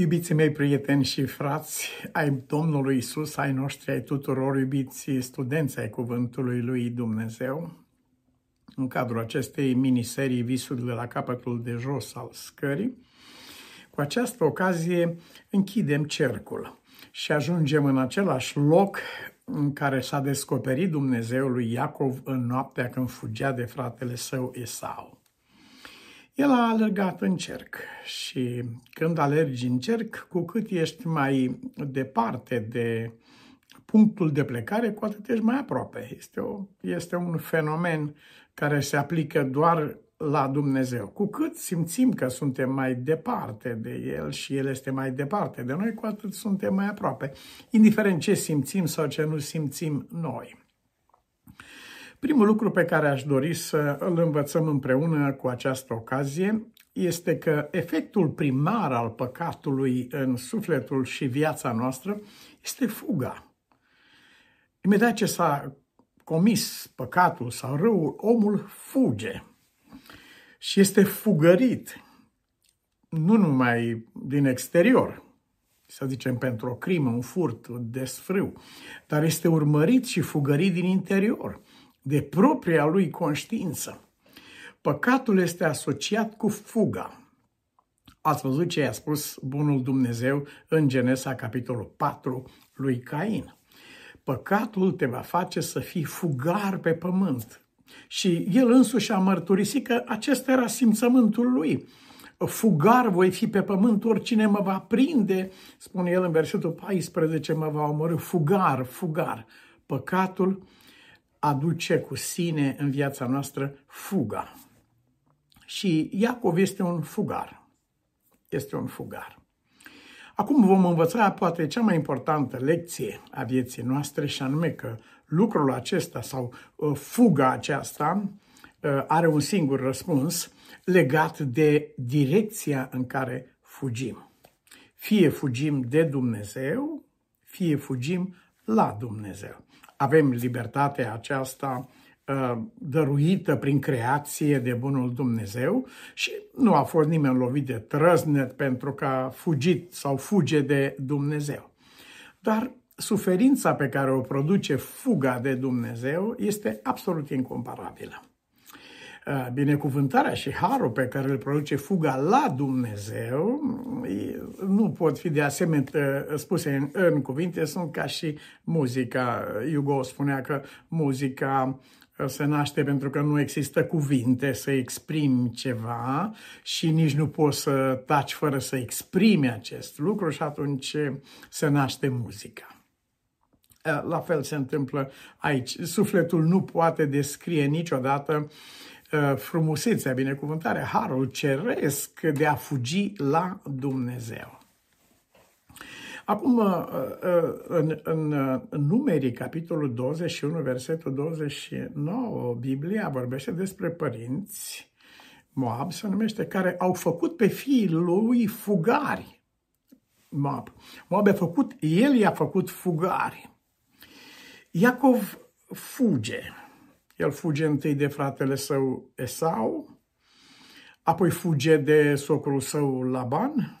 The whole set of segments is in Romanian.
Iubiții mei prieteni și frați, ai Domnului Isus, ai noștri, ai tuturor iubiți studenți ai Cuvântului lui Dumnezeu, în cadrul acestei miniserii Visul de la capătul de jos al scării, cu această ocazie închidem cercul și ajungem în același loc în care s-a descoperit Dumnezeu lui Iacov în noaptea când fugea de fratele său Esau. El a alergat în cerc și când alergi în cerc, cu cât ești mai departe de punctul de plecare, cu atât ești mai aproape. Este, o, este un fenomen care se aplică doar la Dumnezeu. Cu cât simțim că suntem mai departe de El și El este mai departe de noi, cu atât suntem mai aproape, indiferent ce simțim sau ce nu simțim noi. Primul lucru pe care aș dori să îl învățăm împreună cu această ocazie este că efectul primar al păcatului în sufletul și viața noastră este fuga. Imediat ce s-a comis păcatul sau răul, omul fuge și este fugărit, nu numai din exterior, să zicem pentru o crimă, un furt, un desfrâu, dar este urmărit și fugărit din interior de propria lui conștiință. Păcatul este asociat cu fuga. Ați văzut ce i-a spus bunul Dumnezeu în Genesa, capitolul 4, lui Cain. Păcatul te va face să fii fugar pe pământ. Și el însuși a mărturisit că acesta era simțământul lui. Fugar voi fi pe pământ, oricine mă va prinde, spune el în versetul 14, mă va omorâ. Fugar, fugar. Păcatul aduce cu sine în viața noastră fuga. Și Iacov este un fugar. Este un fugar. Acum vom învăța poate cea mai importantă lecție a vieții noastre și anume că lucrul acesta sau uh, fuga aceasta uh, are un singur răspuns legat de direcția în care fugim. Fie fugim de Dumnezeu, fie fugim la Dumnezeu avem libertatea aceasta uh, dăruită prin creație de bunul Dumnezeu și nu a fost nimeni lovit de trăznet pentru că a fugit sau fuge de Dumnezeu. Dar suferința pe care o produce fuga de Dumnezeu este absolut incomparabilă. Uh, binecuvântarea și harul pe care îl produce fuga la Dumnezeu nu pot fi de asemenea uh, spuse în, în cuvinte, sunt ca și muzica. Hugo spunea că muzica uh, se naște pentru că nu există cuvinte să exprimi ceva și nici nu poți să taci fără să exprimi acest lucru și atunci se naște muzica. La fel se întâmplă aici. Sufletul nu poate descrie niciodată uh, Uh, frumusețea, binecuvântarea, harul ceresc de a fugi la Dumnezeu. Acum, uh, uh, în, în, în numerii, capitolul 21, versetul 29, Biblia vorbește despre părinți, Moab se numește, care au făcut pe fiii lui fugari. Moab. Moab a făcut, el i-a făcut fugari. Iacov fuge. El fuge întâi de fratele său Esau, apoi fuge de socrul său Laban,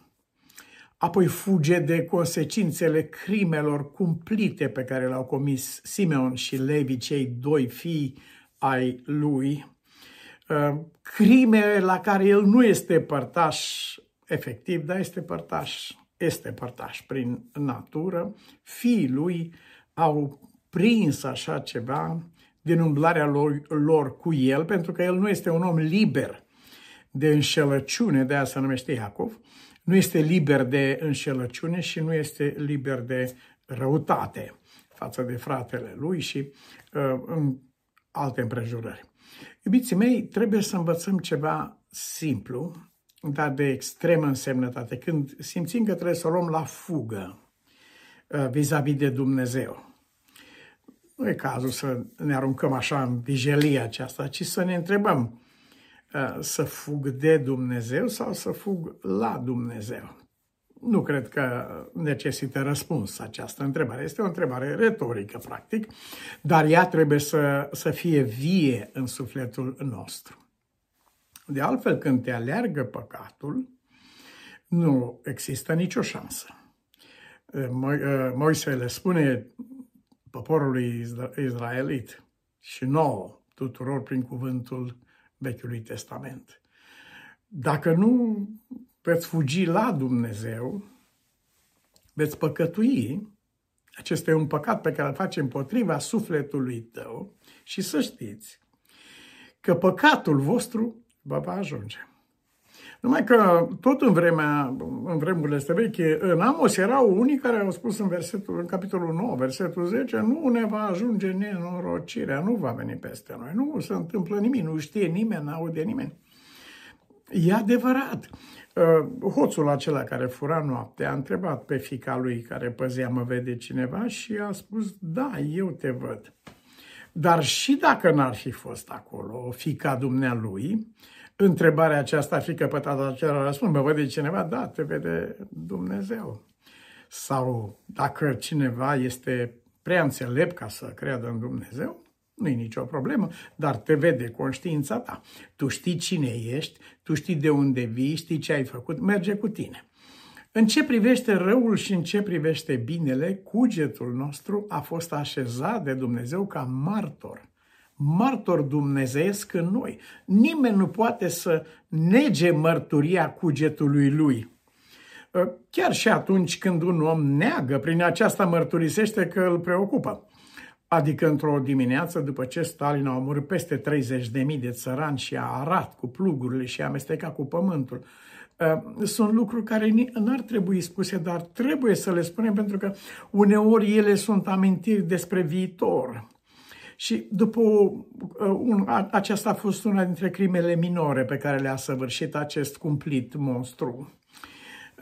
apoi fuge de consecințele crimelor cumplite pe care le-au comis Simeon și Levi, cei doi fii ai lui, uh, crime la care el nu este părtaș efectiv, dar este părtaș, este părtaș prin natură. Fiii lui au prins așa ceva din umblarea lor, lor cu el, pentru că el nu este un om liber de înșelăciune, de aia se numește Iacov, nu este liber de înșelăciune și nu este liber de răutate față de fratele lui și uh, în alte împrejurări. Iubiții mei, trebuie să învățăm ceva simplu, dar de extremă însemnătate. Când simțim că trebuie să o luăm la fugă uh, vis-a-vis -vis de Dumnezeu, nu e cazul să ne aruncăm așa în vijelia aceasta, ci să ne întrebăm uh, să fug de Dumnezeu sau să fug la Dumnezeu. Nu cred că necesită răspuns această întrebare. Este o întrebare retorică, practic, dar ea trebuie să, să fie vie în sufletul nostru. De altfel, când te aleargă păcatul, Nu există nicio șansă. Moise le spune poporului israelit și nouă, tuturor prin cuvântul Vechiului Testament. Dacă nu veți fugi la Dumnezeu, veți păcătui, acesta e un păcat pe care îl face împotriva sufletului tău și să știți că păcatul vostru vă va ajunge. Numai că tot în vremea, în vremurile astea veche, în Amos erau unii care au spus în, versetul, în capitolul 9, versetul 10, nu ne va ajunge nenorocirea, nu va veni peste noi, nu se întâmplă nimic, nu știe nimeni, nu aude nimeni. E adevărat. Uh, hoțul acela care fura noapte a întrebat pe fica lui care păzea mă vede cineva și a spus, da, eu te văd. Dar și dacă n-ar fi fost acolo fica dumnealui, întrebarea aceasta ar fi căpătată acela răspuns, mă vede cineva? Da, te vede Dumnezeu. Sau dacă cineva este prea înțelept ca să creadă în Dumnezeu, nu e nicio problemă, dar te vede conștiința ta. Tu știi cine ești, tu știi de unde vii, știi ce ai făcut, merge cu tine. În ce privește răul și în ce privește binele, cugetul nostru a fost așezat de Dumnezeu ca martor. Martor dumnezeiesc în noi. Nimeni nu poate să nege mărturia cugetului lui. Chiar și atunci când un om neagă, prin aceasta mărturisește că îl preocupă. Adică într-o dimineață, după ce Stalin a omorât peste 30.000 de țărani și a arat cu plugurile și a amestecat cu pământul, uh, sunt lucruri care n-ar trebui spuse, dar trebuie să le spunem pentru că uneori ele sunt amintiri despre viitor. Și după uh, un, aceasta a fost una dintre crimele minore pe care le-a săvârșit acest cumplit monstru.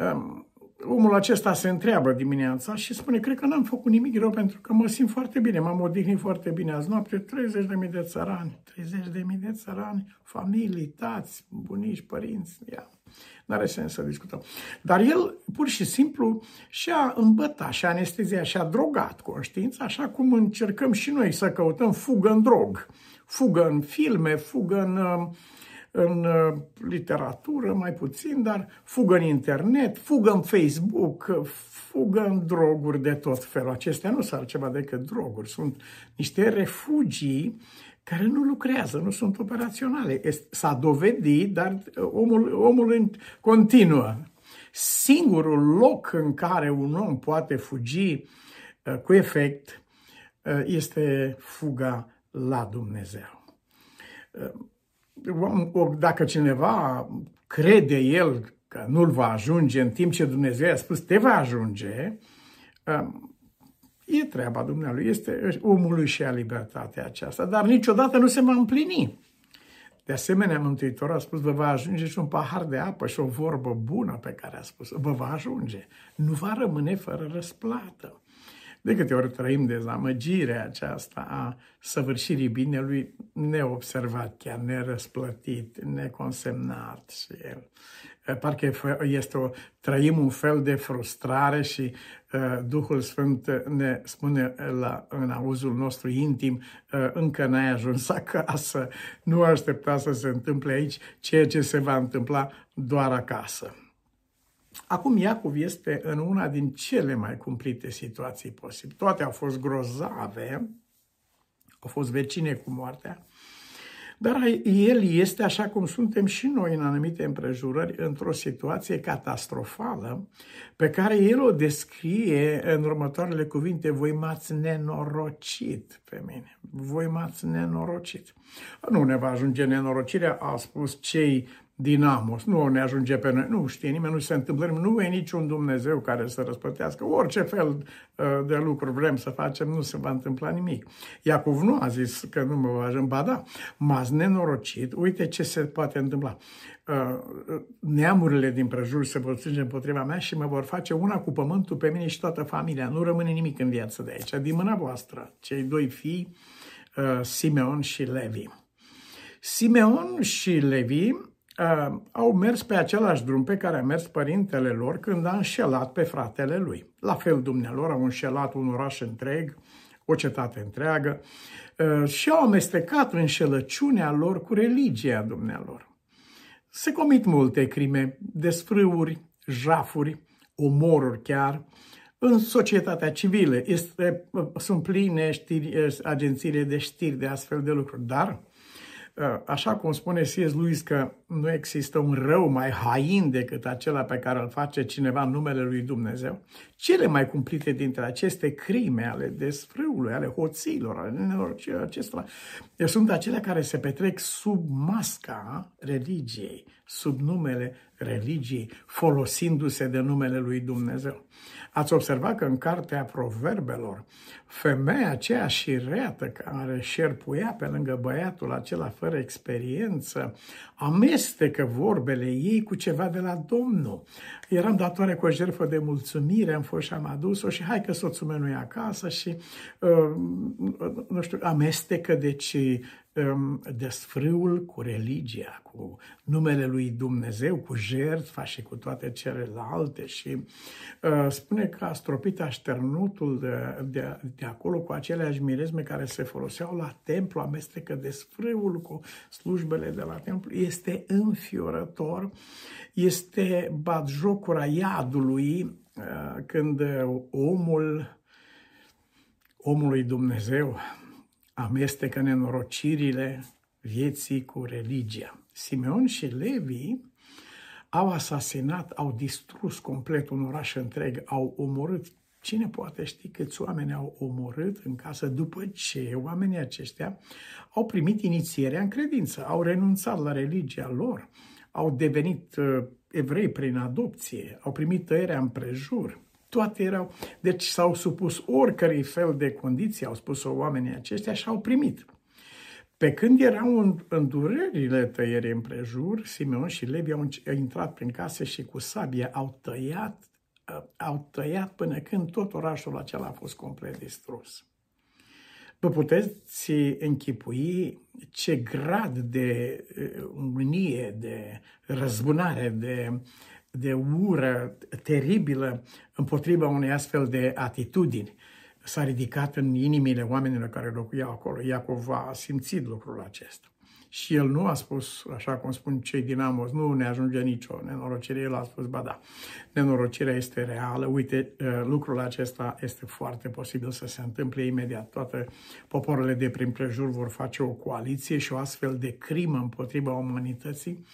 Um, omul acesta se întreabă dimineața și spune, cred că n-am făcut nimic rău pentru că mă simt foarte bine, m-am odihnit foarte bine azi noapte, 30.000 de țărani, 30.000 de țărani, familii, tați, bunici, părinți, ia. N-are sens să discutăm. Dar el pur și simplu și-a îmbătat, și-a anestezia, și-a drogat conștiința, așa cum încercăm și noi să căutăm fugă în drog. Fugă în filme, fugă în uh, în uh, literatură mai puțin, dar fugă în internet, fugă în Facebook, fugă în droguri de tot felul. Acestea nu sunt altceva decât droguri. Sunt niște refugii care nu lucrează, nu sunt operaționale. S-a dovedit, dar uh, omul, omul continuă. Singurul loc în care un om poate fugi uh, cu efect este fuga la Dumnezeu dacă cineva crede el că nu-l va ajunge în timp ce Dumnezeu a spus te va ajunge, um, e treaba Dumnezeu, este omului și a libertatea aceasta, dar niciodată nu se va împlini. De asemenea, Mântuitorul a spus, vă va ajunge și un pahar de apă și o vorbă bună pe care a spus, vă va ajunge. Nu va rămâne fără răsplată. De câte ori trăim dezamăgirea aceasta a săvârșirii binelui neobservat, chiar nerăsplătit, neconsemnat. Și parcă este o, trăim un fel de frustrare și uh, Duhul Sfânt ne spune la, în auzul nostru intim, uh, încă n-ai ajuns acasă, nu aștepta să se întâmple aici ceea ce se va întâmpla doar acasă. Acum Iacov este în una din cele mai cumplite situații posibile. Toate au fost grozave, au fost vecine cu moartea, dar el este, așa cum suntem și noi în anumite împrejurări, într-o situație catastrofală, pe care el o descrie în următoarele cuvinte, voi m-ați nenorocit pe mine, voi m-ați nenorocit. Nu ne va ajunge nenorocirea, a spus cei din Amos. Nu ne ajunge pe noi. Nu știe nimeni, nu se întâmplă Nu e niciun Dumnezeu care să răspătească. Orice fel uh, de lucruri vrem să facem, nu se va întâmpla nimic. Iacov nu a zis că nu mă va ajunge. Ba da, m-ați nenorocit. Uite ce se poate întâmpla. Uh, neamurile din prejur se vor strânge împotriva mea și mă vor face una cu pământul pe mine și toată familia. Nu rămâne nimic în viață de aici. Din mâna voastră, cei doi fii, uh, Simeon și Levi. Simeon și Levi uh, au mers pe același drum pe care a mers părintele lor când a înșelat pe fratele lui. La fel dumnealor au înșelat un oraș întreg, o cetate întreagă uh, și au amestecat înșelăciunea lor cu religia dumnealor. Se comit multe crime, desfrâuri, jafuri, omoruri chiar, în societatea civilă. Este, sunt pline știri, agențiile de știri de astfel de lucruri, dar Uh, așa cum spune C.S. Lewis că nu există un rău mai hain decât acela pe care îl face cineva în numele lui Dumnezeu, cele mai cumplite dintre aceste crime ale desfrâului, ale hoților, ale nenorocirilor acestora, sunt acelea care se petrec sub masca religiei, sub numele religiei, folosindu-se de numele lui Dumnezeu. Ați observat că în cartea proverbelor, femeia aceea șireată care șerpuia pe lângă băiatul acela fără experiență, amestecă vorbele ei cu ceva de la Domnul. Eram datoare cu o jertfă de mulțumire, am fost și am adus-o și hai că soțul meu nu e acasă și, uh, nu știu, amestecă deci um, desfrâul cu religia, cu numele lui Dumnezeu, cu jertfa și cu toate celelalte și uh, spune că a stropit așternutul de, de, de acolo cu aceleași mirezme care se foloseau la templu, amestecă desfrâul cu slujbele de la templu. Este înfiorător, este batjocura iadului uh, când omul omului Dumnezeu amestecă nenorocirile vieții cu religia. Simeon și Levi au asasinat, au distrus complet un oraș întreg, au omorât Cine poate ști câți oameni au omorât în casă după ce oamenii aceștia au primit inițierea în credință, au renunțat la religia lor, au devenit uh, evrei prin adopție, au primit tăierea împrejur. Toate erau, deci s-au supus oricărui fel de condiții, au spus-o oamenii aceștia și au primit. Pe când erau în, în durerile tăierii împrejur, Simeon și Levi au intrat prin case și cu sabie au tăiat, uh, au tăiat până când tot orașul acela a fost complet distrus. Vă puteți închipui ce grad de uh, mânie, de răzbunare, de, de ură teribilă împotriva unei astfel de atitudini s-a ridicat în inimile oamenilor care locuiau acolo. Iacov a simțit lucrul acesta. Și el nu a spus, așa cum spun cei din Amos, nu ne ajunge nicio nenorocire. El a spus, ba da, nenorocirea este reală. Uite, uh, lucrul acesta este foarte posibil să se întâmple imediat. Toate popoarele de prin prejur vor face o coaliție și o astfel de crimă împotriva umanității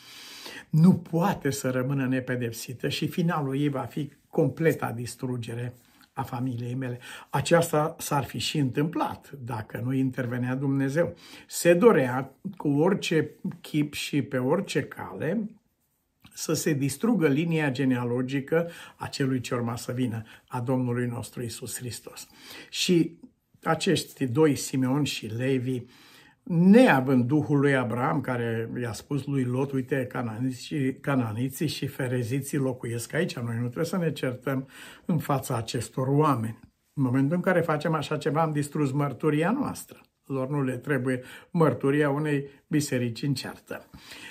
nu poate să rămână nepedepsită și finalul ei va fi completa distrugere a familiei mele. Aceasta s-ar fi și întâmplat dacă nu intervenea Dumnezeu. Se dorea cu orice chip și pe orice cale să se distrugă linia genealogică a celui ce urma să vină, a Domnului nostru Isus Hristos. Și acești doi, Simeon și Levi, neavând Duhul lui Abraham, care i-a spus lui Lot, uite, cananiții, cananiții și fereziții locuiesc aici, noi nu trebuie să ne certăm în fața acestor oameni. În momentul în care facem așa ceva, am distrus mărturia noastră. Lor nu le trebuie mărturia unei biserici în ceartă.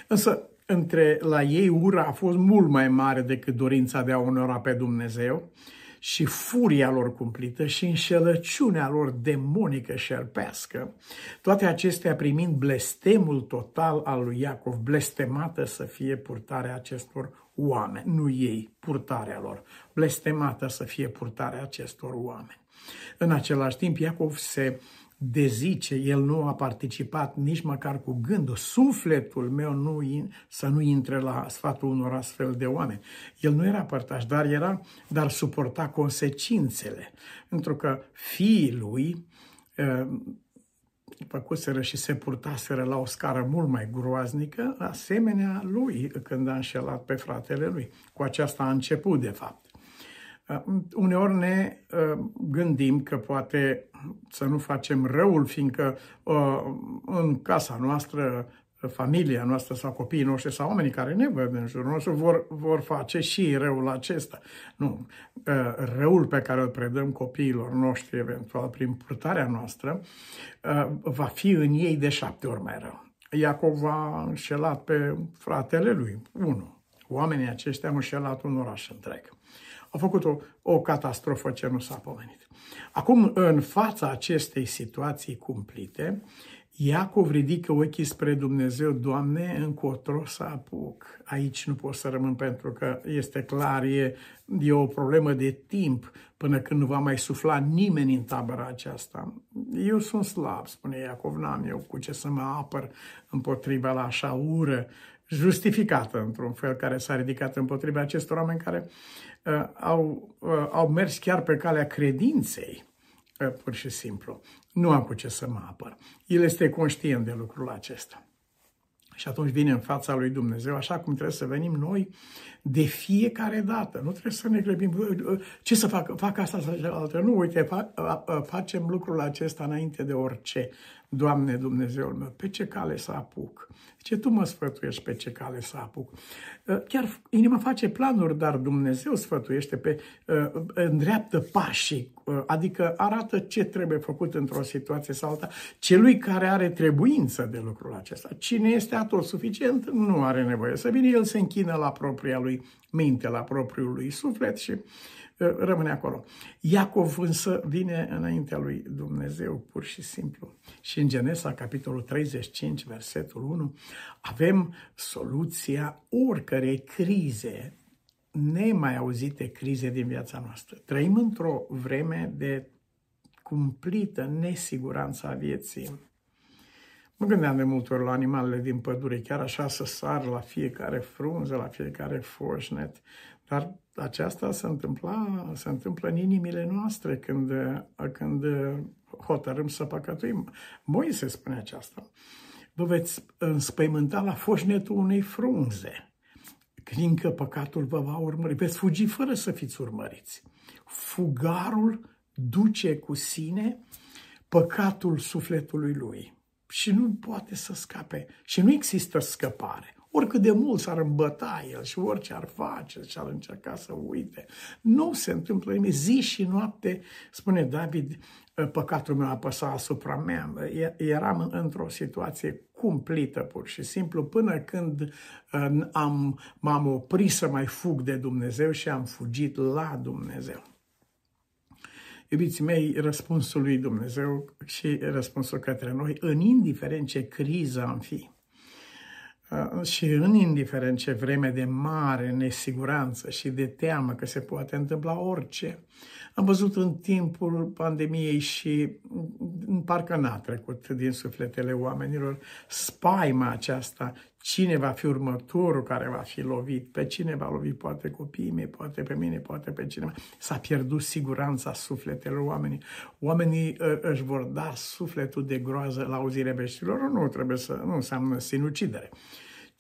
Însă, între la ei ura a fost mult mai mare decât dorința de a onora pe Dumnezeu și furia lor cumplită și înșelăciunea lor demonică șerpească, toate acestea primind blestemul total al lui Iacov, blestemată să fie purtarea acestor oameni, nu ei, purtarea lor, blestemată să fie purtarea acestor oameni. În același timp, Iacov se dezice, el nu a participat nici măcar cu gândul, sufletul meu nu, să nu intre la sfatul unor astfel de oameni. El nu era părtaș, dar era, dar suporta consecințele, pentru că fiii lui făcuseră și se purtaseră la o scară mult mai groaznică, asemenea lui când a înșelat pe fratele lui. Cu aceasta a început, de fapt. Uneori ne gândim că poate să nu facem răul, fiindcă în casa noastră, familia noastră sau copiii noștri sau oamenii care ne văd în jurul nostru vor, vor face și răul acesta. Nu. Răul pe care îl predăm copiilor noștri, eventual prin purtarea noastră, va fi în ei de șapte ori mai rău. Iacov a înșelat pe fratele lui, unul. Oamenii aceștia au înșelat un oraș întreg a făcut o, o catastrofă ce nu s-a pomenit. Acum, în fața acestei situații cumplite, Iacov ridică ochii spre Dumnezeu, Doamne, încotro să apuc. Aici nu pot să rămân pentru că este clar, e, e o problemă de timp până când nu va mai sufla nimeni în tabăra aceasta. Eu sunt slab, spune Iacov, n-am eu cu ce să mă apăr împotriva la așa ură justificată într-un fel care s-a ridicat împotriva acestor oameni care uh, au, uh, au mers chiar pe calea credinței pur și simplu. Nu am cu ce să mă apăr. El este conștient de lucrul acesta. Și atunci vine în fața lui Dumnezeu, așa cum trebuie să venim noi de fiecare dată. Nu trebuie să ne grăbim. Ce să fac? Fac asta sau cealaltă. Nu, uite, facem lucrul acesta înainte de orice. Doamne Dumnezeul meu, pe ce cale să apuc? Ce tu mă sfătuiești pe ce cale să apuc? Uh, chiar inima face planuri, dar Dumnezeu sfătuiește pe uh, îndreaptă pașii, uh, adică arată ce trebuie făcut într-o situație sau alta, celui care are trebuință de lucrul acesta. Cine este atot suficient nu are nevoie să vină, el se închină la propria lui minte, la propriul lui suflet și rămâne acolo. Iacov însă vine înaintea lui Dumnezeu, pur și simplu. Și în Genesa, capitolul 35, versetul 1, avem soluția oricărei crize, nemai auzite crize din viața noastră. Trăim într-o vreme de cumplită nesiguranță a vieții. Mă gândeam de multe ori la animalele din pădure, chiar așa să sar la fiecare frunză, la fiecare foșnet, dar aceasta se, întâmpla, se întâmplă în inimile noastre când, când hotărâm să păcătuim. Moise spune aceasta. Vă veți înspăimânta la foșnetul unei frunze, fiindcă păcatul vă va urmări. Veți fugi fără să fiți urmăriți. Fugarul duce cu sine păcatul sufletului lui și nu poate să scape. Și nu există scăpare. Oricât de mult s-ar îmbăta el și orice ar face și ar încerca să uite, nu se întâmplă nimic. Zi și noapte, spune David, păcatul meu apăsa asupra mea. Eram într-o situație cumplită, pur și simplu, până când am, m-am oprit să mai fug de Dumnezeu și am fugit la Dumnezeu. Iubiții mei, răspunsul lui Dumnezeu și răspunsul către noi, în indiferent ce criză am fi, Uh, și în indiferent ce vreme de mare nesiguranță și de teamă că se poate întâmpla orice, am văzut în timpul pandemiei și parcă n-a trecut din sufletele oamenilor spaima aceasta, cine va fi următorul care va fi lovit, pe cine va lovi, poate copiii mei, poate pe mine, poate pe cineva. S-a pierdut siguranța sufletelor oamenii. Oamenii uh, își vor da sufletul de groază la auzirea veștilor, nu trebuie să, nu înseamnă sinucidere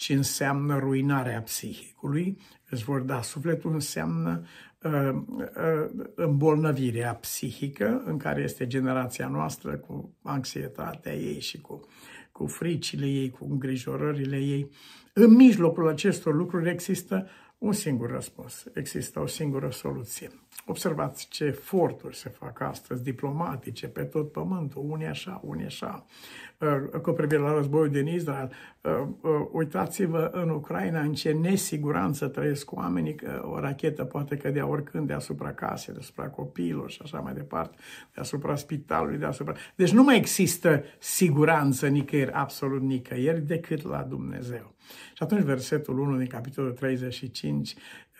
ci înseamnă ruinarea psihicului, îți vor da sufletul, înseamnă uh, uh, îmbolnăvirea psihică în care este generația noastră cu anxietatea ei și cu, cu fricile ei, cu îngrijorările ei. În mijlocul acestor lucruri există un singur răspuns, există o singură soluție. Observați ce eforturi se fac astăzi, diplomatice, pe tot pământul, unii așa, unii așa, uh, cu privire la războiul din Israel. Uh, uh, uitați-vă în Ucraina în ce nesiguranță trăiesc oamenii, că o rachetă poate cădea oricând deasupra casei, deasupra copiilor și așa mai departe, deasupra spitalului, deasupra... Deci nu mai există siguranță nicăieri, absolut nicăieri, decât la Dumnezeu. Și atunci versetul 1 din capitolul 35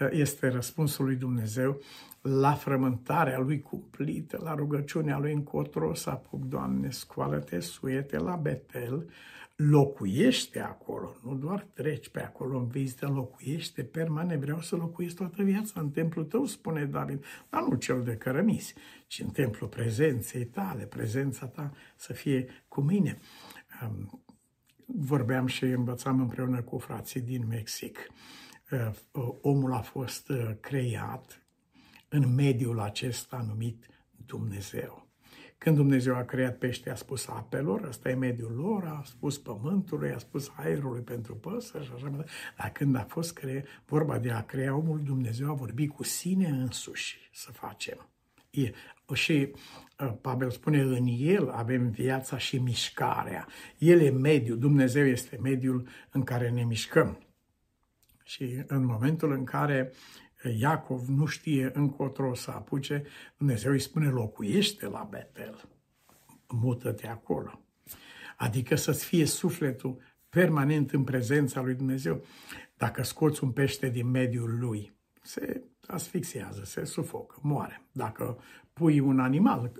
este răspunsul lui Dumnezeu la frământarea lui cumplită, la rugăciunea lui încotro să apuc, Doamne, scoală-te, suiete la Betel, locuiește acolo, nu doar treci pe acolo în vizită, locuiește permanent, vreau să locuiesc toată viața în templul tău, spune David, dar nu cel de cărămisi, ci în templul prezenței tale, prezența ta să fie cu mine. Vorbeam și învățam împreună cu frații din Mexic. Omul a fost creat în mediul acesta numit Dumnezeu. Când Dumnezeu a creat pește, a spus apelor, ăsta e mediul lor, a spus pământului, a spus aerului pentru păsări și așa mai departe. Dar când a fost cre... vorba de a crea omul, Dumnezeu a vorbit cu sine însuși să facem. E, și uh, Pavel spune, în el avem viața și mișcarea. El e mediul, Dumnezeu este mediul în care ne mișcăm. Și în momentul în care Iacov nu știe încotro să apuce, Dumnezeu îi spune locuiește la Betel, mută-te acolo. adică să-ți fie sufletul permanent în prezența lui Dumnezeu. Dacă scoți un pește din mediul lui, se asfixiază, se sufocă, moare. Dacă pui un animal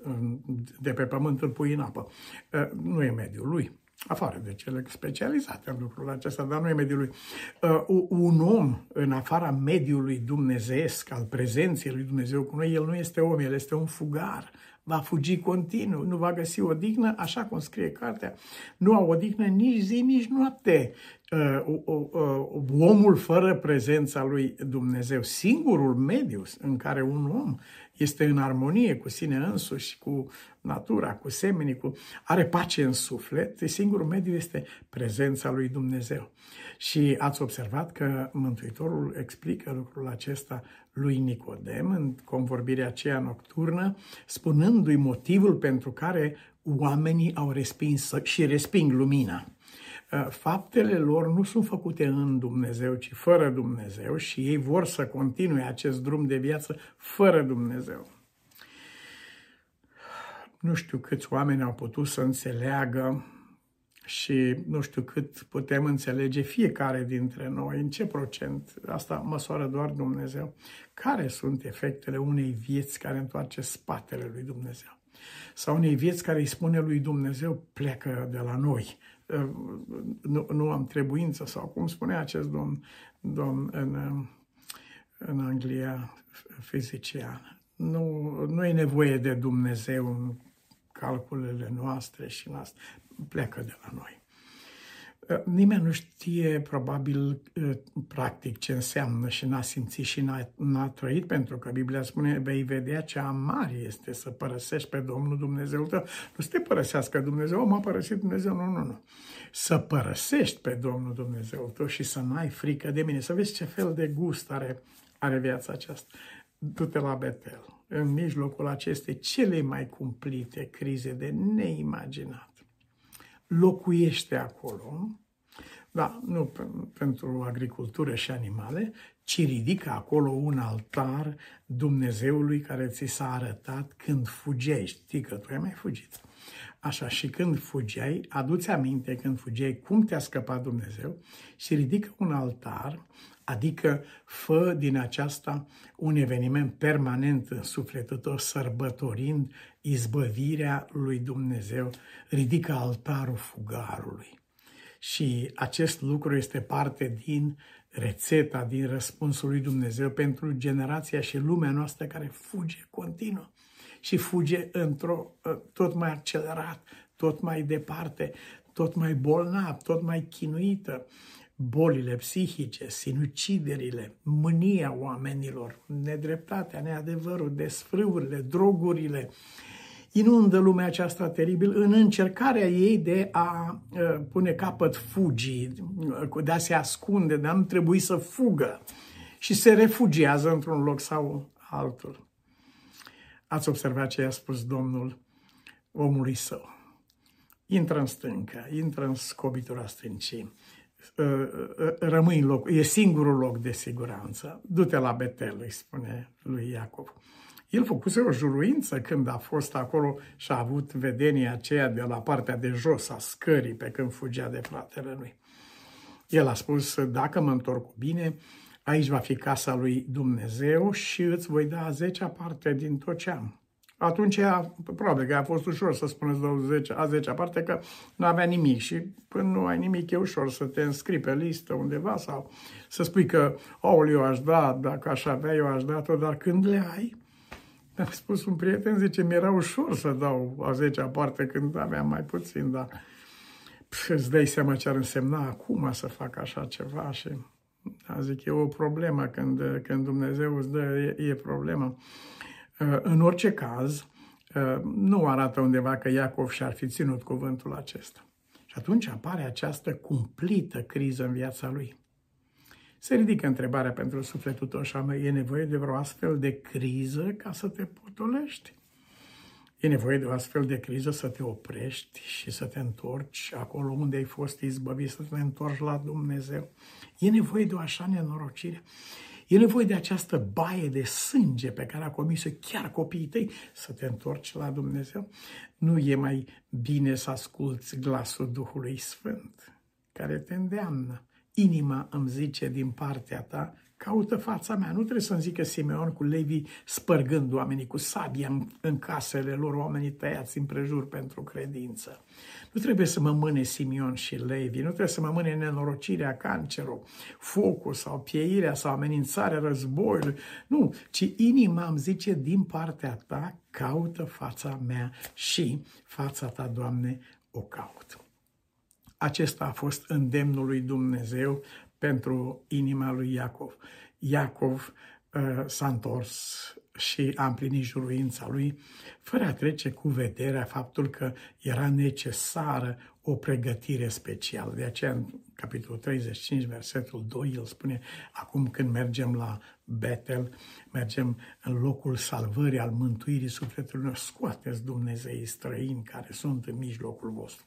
de pe pământ, îl pui în apă, ă, nu e mediul lui afară de cele specializate în lucrul acesta, dar nu e mediul lui. Uh, un om în afara mediului dumnezeesc, al prezenței lui Dumnezeu cu noi, el nu este om, el este un fugar. Va fugi continuu, nu va găsi o dignă, așa cum scrie cartea, nu au odihnă nici zi, nici noapte. Uh, uh, uh, omul fără prezența lui Dumnezeu, singurul mediu în care un om este în armonie cu sine însuși, cu natura, cu semenii, cu... are pace în suflet, singurul mediu este prezența lui Dumnezeu. Și ați observat că Mântuitorul explică lucrul acesta lui Nicodem în convorbirea aceea nocturnă, spunându-i motivul pentru care oamenii au respins și resping lumina. Uh, faptele lor nu sunt făcute în Dumnezeu, ci fără Dumnezeu și ei vor să continue acest drum de viață fără Dumnezeu. Nu știu câți oameni au putut să înțeleagă și nu știu cât putem înțelege fiecare dintre noi, în ce procent, asta măsoară doar Dumnezeu, care sunt efectele unei vieți care întoarce spatele lui Dumnezeu. Sau unei vieți care îi spune lui Dumnezeu, pleacă de la noi, nu, nu am trebuință, sau cum spunea acest domn, domn în, în Anglia, fizician. Nu, nu e nevoie de Dumnezeu în calculele noastre și în asta. Pleacă de la noi. Uh, nimeni nu știe probabil uh, practic ce înseamnă și n-a simțit și n-a, n-a trăit, pentru că Biblia spune vei vedea ce amar este să părăsești pe Domnul Dumnezeu tău. Nu să te părăsească Dumnezeu, m-a părăsit Dumnezeu, nu, nu, nu. Să părăsești pe Domnul Dumnezeu tău și să n-ai frică de mine, să vezi ce fel de gust are, are viața aceasta. Du-te la Betel, în mijlocul acestei cele mai cumplite crize de neimaginat locuiește acolo, da, nu pentru agricultură și animale, ci ridică acolo un altar Dumnezeului care ți s-a arătat când fugeai. Știi că tu ai mai fugit. Așa, și când fugeai, aduți aminte când fugeai cum te-a scăpat Dumnezeu și ridică un altar, adică fă din aceasta un eveniment permanent în sufletul tău, sărbătorind izbăvirea lui Dumnezeu, ridică altarul fugarului. Și acest lucru este parte din rețeta, din răspunsul lui Dumnezeu pentru generația și lumea noastră care fuge continuu și fuge într-o ă, tot mai accelerat, tot mai departe, tot mai bolnav, tot mai chinuită. Bolile psihice, sinuciderile, mânia oamenilor, nedreptatea, neadevărul, desfrâurile, drogurile, inundă lumea aceasta teribil în încercarea ei de a uh, pune capăt fugii, de a se ascunde, de a nu trebui să fugă și se refugiază într-un loc sau altul. Ați observat ce a spus Domnul omului său. Intră în stâncă, intră în scobitura stâncii, uh, uh, rămâi în loc, e singurul loc de siguranță. Du-te la Betel, îi spune lui Iacov. El făcuse o juruință când a fost acolo și a avut vedenia aceea de la partea de jos a scării pe când fugea de fratele lui. El a spus, dacă mă întorc cu bine, aici va fi casa lui Dumnezeu și îți voi da a zecea parte din tot ce am. Atunci, probabil că a fost ușor să spuneți 20, a zecea parte că nu avea nimic și până nu ai nimic e ușor să te înscrii pe listă undeva sau să spui că, oh, eu aș da, dacă aș avea, eu aș da tot, dar când le ai, mi-a spus un prieten, zice, mi-era ușor să dau a zecea parte când aveam mai puțin, dar pf, îți dai seama ce ar însemna acum să fac așa ceva și a zic, e o problemă când, când Dumnezeu îți dă, e, e problemă. Uh, în orice caz, uh, nu arată undeva că Iacov și-ar fi ținut cuvântul acesta. Și atunci apare această cumplită criză în viața lui. Se ridică întrebarea pentru sufletul tău și anume, e nevoie de vreo astfel de criză ca să te potolești? E nevoie de o astfel de criză să te oprești și să te întorci acolo unde ai fost izbăvit, să te întorci la Dumnezeu. E nevoie de o așa nenorocire. E nevoie de această baie de sânge pe care a comis-o chiar copiii tăi să te întorci la Dumnezeu. Nu e mai bine să asculți glasul Duhului Sfânt care te îndeamnă. Inima îmi zice din partea ta, caută fața mea. Nu trebuie să-mi zică Simeon cu Levi spărgând oamenii cu sabia în, în casele lor, oamenii tăiați împrejur pentru credință. Nu trebuie să mă mâne Simeon și Levi, nu trebuie să mă mâne nenorocirea, cancerul, focul sau pieirea sau amenințarea războiului. Nu, ci inima îmi zice din partea ta, caută fața mea și fața ta, Doamne, o caut. Acesta a fost îndemnul lui Dumnezeu pentru inima lui Iacov. Iacov uh, s-a întors și a împlinit juruința lui, fără a trece cu vederea faptul că era necesară o pregătire specială. De aceea, în capitolul 35, versetul 2, el spune, acum când mergem la Betel, mergem în locul salvării, al mântuirii sufletului scoateți Dumnezei străini care sunt în mijlocul vostru.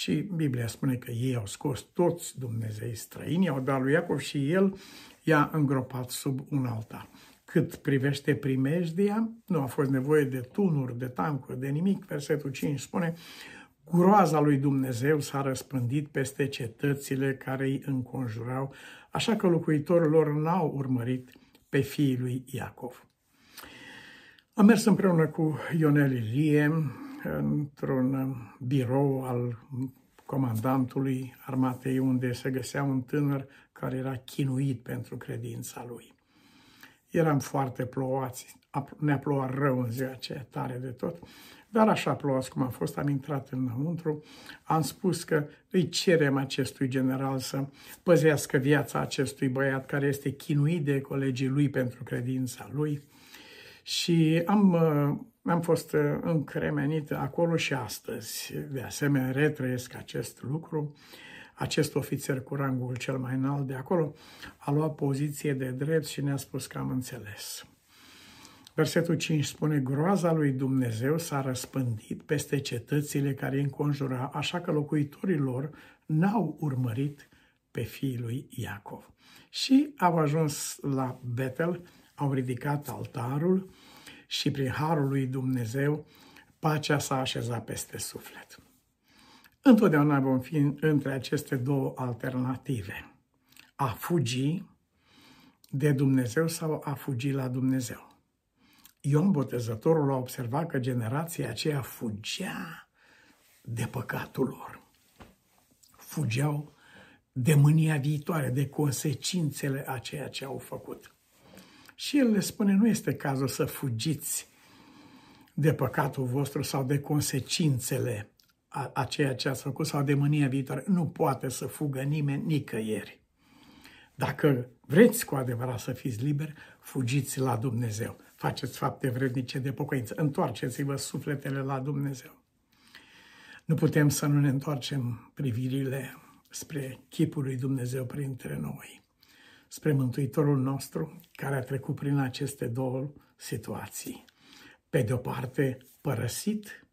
Și Biblia spune că ei au scos toți Dumnezei străini, au dat lui Iacov și el i-a îngropat sub un altar. Cât privește primejdia, nu a fost nevoie de tunuri, de tancuri, de nimic. Versetul 5 spune, groaza lui Dumnezeu s-a răspândit peste cetățile care îi înconjurau, așa că locuitorii lor n-au urmărit pe fiii lui Iacov. Am mers împreună cu Ionel Ilie într-un birou al comandantului armatei unde se găsea un tânăr care era chinuit pentru credința lui. Eram foarte plouați, ne-a plouat rău în ziua aceea, tare de tot, dar așa plouați cum a fost, am intrat înăuntru, am spus că îi cerem acestui general să păzească viața acestui băiat care este chinuit de colegii lui pentru credința lui. Și am, am fost încremenit acolo și astăzi. De asemenea, retrăiesc acest lucru acest ofițer cu rangul cel mai înalt de acolo a luat poziție de drept și ne-a spus că am înțeles. Versetul 5 spune, groaza lui Dumnezeu s-a răspândit peste cetățile care îi înconjura, așa că locuitorii lor n-au urmărit pe fiul lui Iacov. Și au ajuns la Betel, au ridicat altarul și prin harul lui Dumnezeu pacea s-a așezat peste suflet. Întotdeauna vom fi între aceste două alternative. A fugi de Dumnezeu sau a fugi la Dumnezeu. Ion Botezătorul a observat că generația aceea fugea de păcatul lor. Fugeau de mânia viitoare, de consecințele a ceea ce au făcut. Și el le spune, nu este cazul să fugiți de păcatul vostru sau de consecințele a, a ceea ce ați făcut sau de mânia viitoare. Nu poate să fugă nimeni nicăieri. Dacă vreți cu adevărat să fiți liberi, fugiți la Dumnezeu. Faceți fapte vrednice de pocăință. Întoarceți-vă sufletele la Dumnezeu. Nu putem să nu ne întoarcem privirile spre chipul lui Dumnezeu printre noi, spre Mântuitorul nostru care a trecut prin aceste două situații. Pe de o parte, părăsit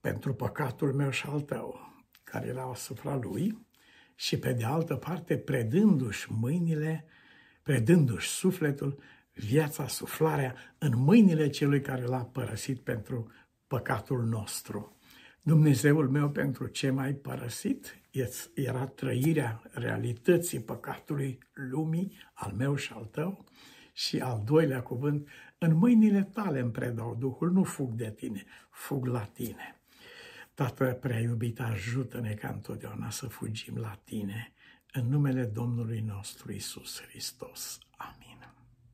pentru păcatul meu și al tău, care era asupra lui, și pe de altă parte predându-și mâinile, predându-și sufletul, viața, suflarea în mâinile celui care l-a părăsit pentru păcatul nostru. Dumnezeul meu pentru ce mai părăsit era trăirea realității păcatului lumii, al meu și al tău, și al doilea cuvânt, în mâinile tale îmi predau Duhul, nu fug de tine, fug la tine. Tată prea iubit, ajută-ne ca întotdeauna să fugim la Tine, în numele Domnului nostru Isus Hristos. Amin.